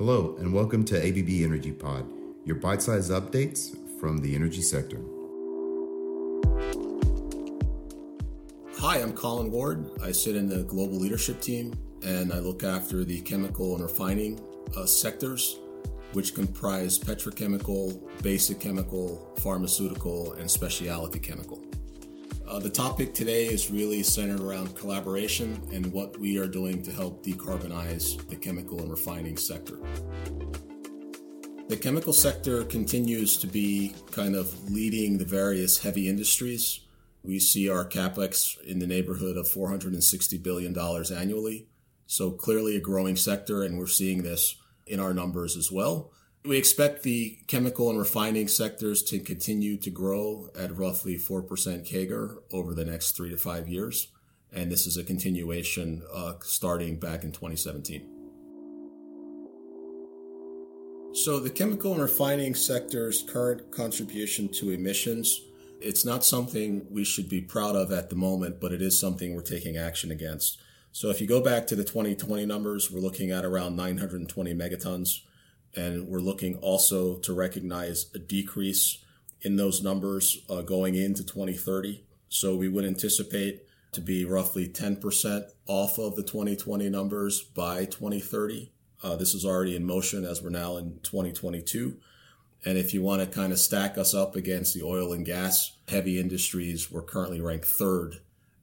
Hello, and welcome to ABB Energy Pod, your bite sized updates from the energy sector. Hi, I'm Colin Ward. I sit in the global leadership team and I look after the chemical and refining uh, sectors, which comprise petrochemical, basic chemical, pharmaceutical, and specialty chemical. Uh, the topic today is really centered around collaboration and what we are doing to help decarbonize the chemical and refining sector. The chemical sector continues to be kind of leading the various heavy industries. We see our capex in the neighborhood of $460 billion annually. So clearly a growing sector, and we're seeing this in our numbers as well. We expect the chemical and refining sectors to continue to grow at roughly 4% CAGR over the next three to five years. And this is a continuation uh, starting back in 2017. So, the chemical and refining sector's current contribution to emissions, it's not something we should be proud of at the moment, but it is something we're taking action against. So, if you go back to the 2020 numbers, we're looking at around 920 megatons and we're looking also to recognize a decrease in those numbers uh, going into 2030. So we would anticipate to be roughly 10% off of the 2020 numbers by 2030. Uh, this is already in motion as we're now in 2022. And if you want to kind of stack us up against the oil and gas heavy industries, we're currently ranked third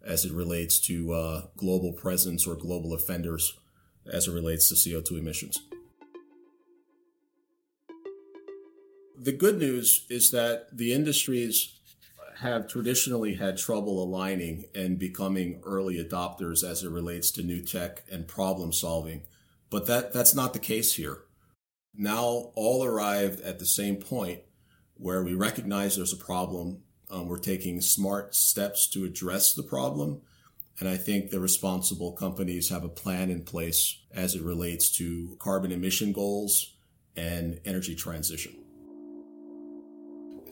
as it relates to uh, global presence or global offenders as it relates to CO2 emissions. The good news is that the industries have traditionally had trouble aligning and becoming early adopters as it relates to new tech and problem solving. But that, that's not the case here. Now, all arrived at the same point where we recognize there's a problem. Um, we're taking smart steps to address the problem. And I think the responsible companies have a plan in place as it relates to carbon emission goals and energy transition.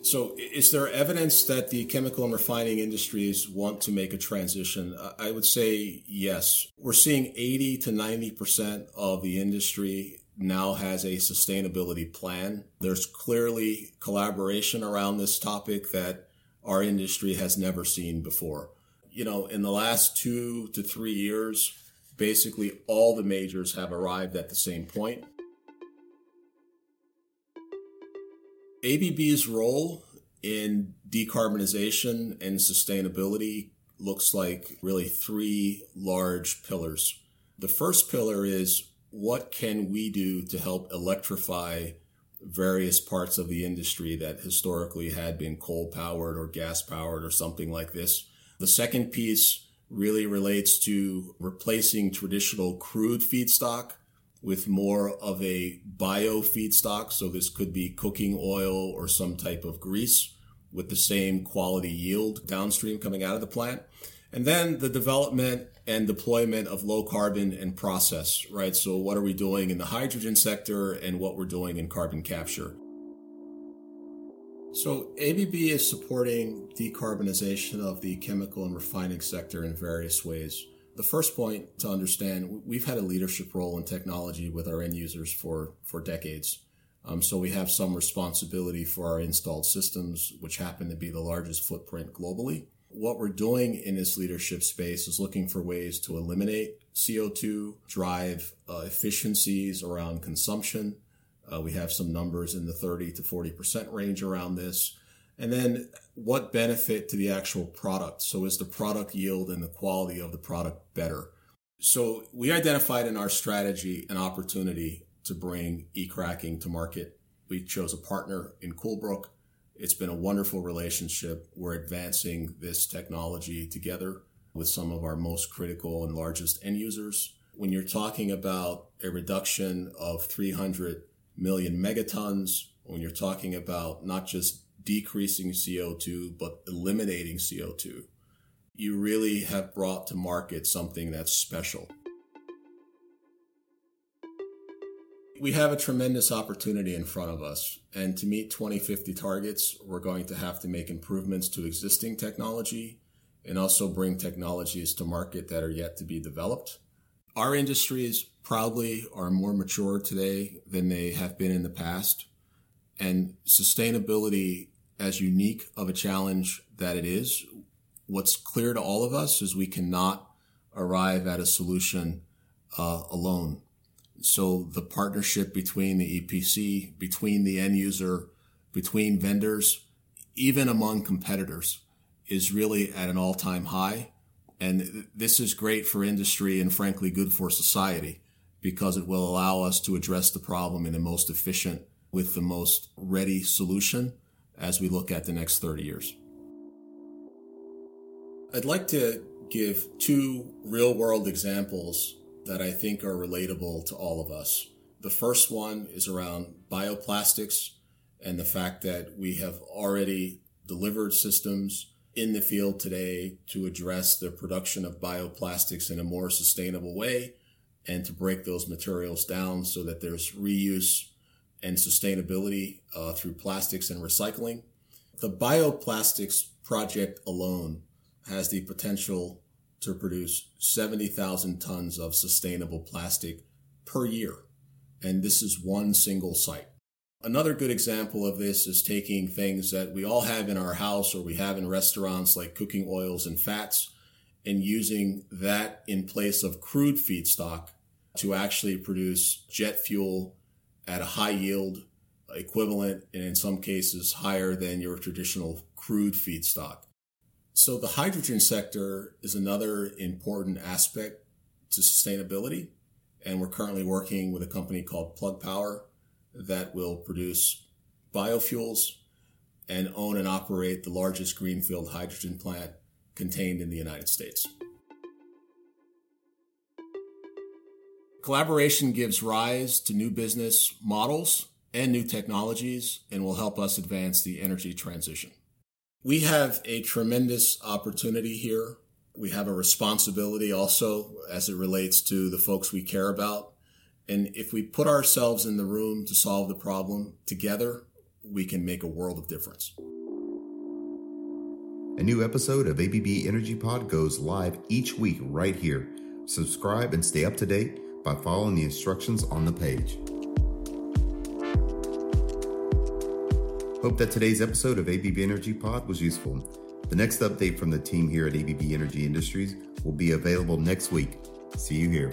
So, is there evidence that the chemical and refining industries want to make a transition? I would say yes. We're seeing 80 to 90% of the industry now has a sustainability plan. There's clearly collaboration around this topic that our industry has never seen before. You know, in the last two to three years, basically all the majors have arrived at the same point. ABB's role in decarbonization and sustainability looks like really three large pillars. The first pillar is what can we do to help electrify various parts of the industry that historically had been coal powered or gas powered or something like this. The second piece really relates to replacing traditional crude feedstock with more of a bio feedstock. So this could be cooking oil or some type of grease with the same quality yield downstream coming out of the plant. And then the development and deployment of low carbon and process, right? So what are we doing in the hydrogen sector and what we're doing in carbon capture? So ABB is supporting decarbonization of the chemical and refining sector in various ways. The first point to understand, we've had a leadership role in technology with our end users for, for decades. Um, so we have some responsibility for our installed systems, which happen to be the largest footprint globally. What we're doing in this leadership space is looking for ways to eliminate CO2, drive uh, efficiencies around consumption. Uh, we have some numbers in the 30 to 40% range around this. And then what benefit to the actual product? So is the product yield and the quality of the product better? So we identified in our strategy an opportunity to bring e-cracking to market. We chose a partner in Coolbrook. It's been a wonderful relationship. We're advancing this technology together with some of our most critical and largest end users. When you're talking about a reduction of 300 million megatons, when you're talking about not just decreasing CO2, but eliminating CO2. You really have brought to market something that's special. We have a tremendous opportunity in front of us. And to meet 2050 targets, we're going to have to make improvements to existing technology and also bring technologies to market that are yet to be developed. Our industry is proudly are more mature today than they have been in the past. And sustainability, as unique of a challenge that it is, what's clear to all of us is we cannot arrive at a solution uh, alone. So the partnership between the EPC, between the end user, between vendors, even among competitors is really at an all time high. And this is great for industry and frankly good for society because it will allow us to address the problem in the most efficient with the most ready solution as we look at the next 30 years. I'd like to give two real world examples that I think are relatable to all of us. The first one is around bioplastics and the fact that we have already delivered systems in the field today to address the production of bioplastics in a more sustainable way and to break those materials down so that there's reuse and sustainability uh, through plastics and recycling. The bioplastics project alone has the potential to produce 70,000 tons of sustainable plastic per year. And this is one single site. Another good example of this is taking things that we all have in our house or we have in restaurants like cooking oils and fats and using that in place of crude feedstock to actually produce jet fuel at a high yield equivalent and in some cases higher than your traditional crude feedstock. So the hydrogen sector is another important aspect to sustainability. And we're currently working with a company called Plug Power that will produce biofuels and own and operate the largest greenfield hydrogen plant contained in the United States. Collaboration gives rise to new business models and new technologies and will help us advance the energy transition. We have a tremendous opportunity here. We have a responsibility also as it relates to the folks we care about. And if we put ourselves in the room to solve the problem together, we can make a world of difference. A new episode of ABB Energy Pod goes live each week right here. Subscribe and stay up to date by following the instructions on the page. Hope that today's episode of ABB Energy Pod was useful. The next update from the team here at ABB Energy Industries will be available next week. See you here.